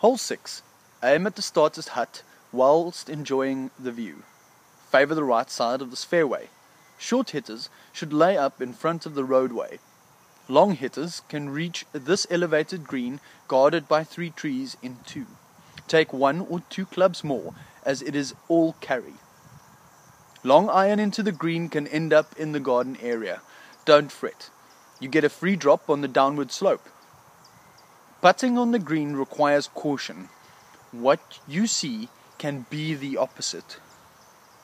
Hole 6. Aim at the starter's hut whilst enjoying the view. Favour the right side of this fairway. Short hitters should lay up in front of the roadway. Long hitters can reach this elevated green guarded by three trees in two. Take one or two clubs more, as it is all carry. Long iron into the green can end up in the garden area. Don't fret. You get a free drop on the downward slope. Putting on the green requires caution. What you see can be the opposite.